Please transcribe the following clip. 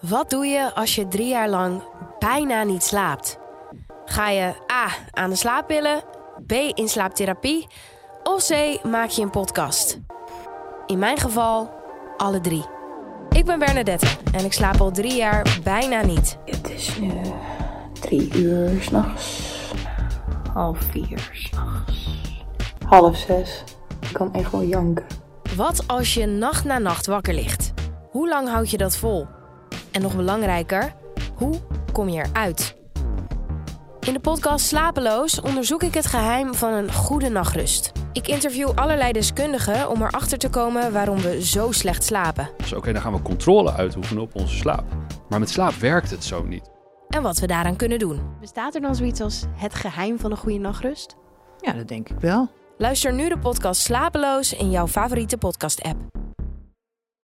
Wat doe je als je drie jaar lang bijna niet slaapt? Ga je A. aan de slaappillen, B. in slaaptherapie of C. maak je een podcast? In mijn geval alle drie. Ik ben Bernadette en ik slaap al drie jaar bijna niet. Het is nu drie uur s'nachts. Half vier s'nachts. Half zes. Ik kan echt wel janken. Wat als je nacht na nacht wakker ligt? Hoe lang houd je dat vol? En nog belangrijker, hoe kom je eruit? In de podcast Slapeloos onderzoek ik het geheim van een goede nachtrust. Ik interview allerlei deskundigen om erachter te komen waarom we zo slecht slapen. Dus oké, dan gaan we controle uitoefenen op onze slaap. Maar met slaap werkt het zo niet. En wat we daaraan kunnen doen. Bestaat er dan zoiets als het geheim van een goede nachtrust? Ja, dat denk ik wel. Luister nu de podcast Slapeloos in jouw favoriete podcast-app.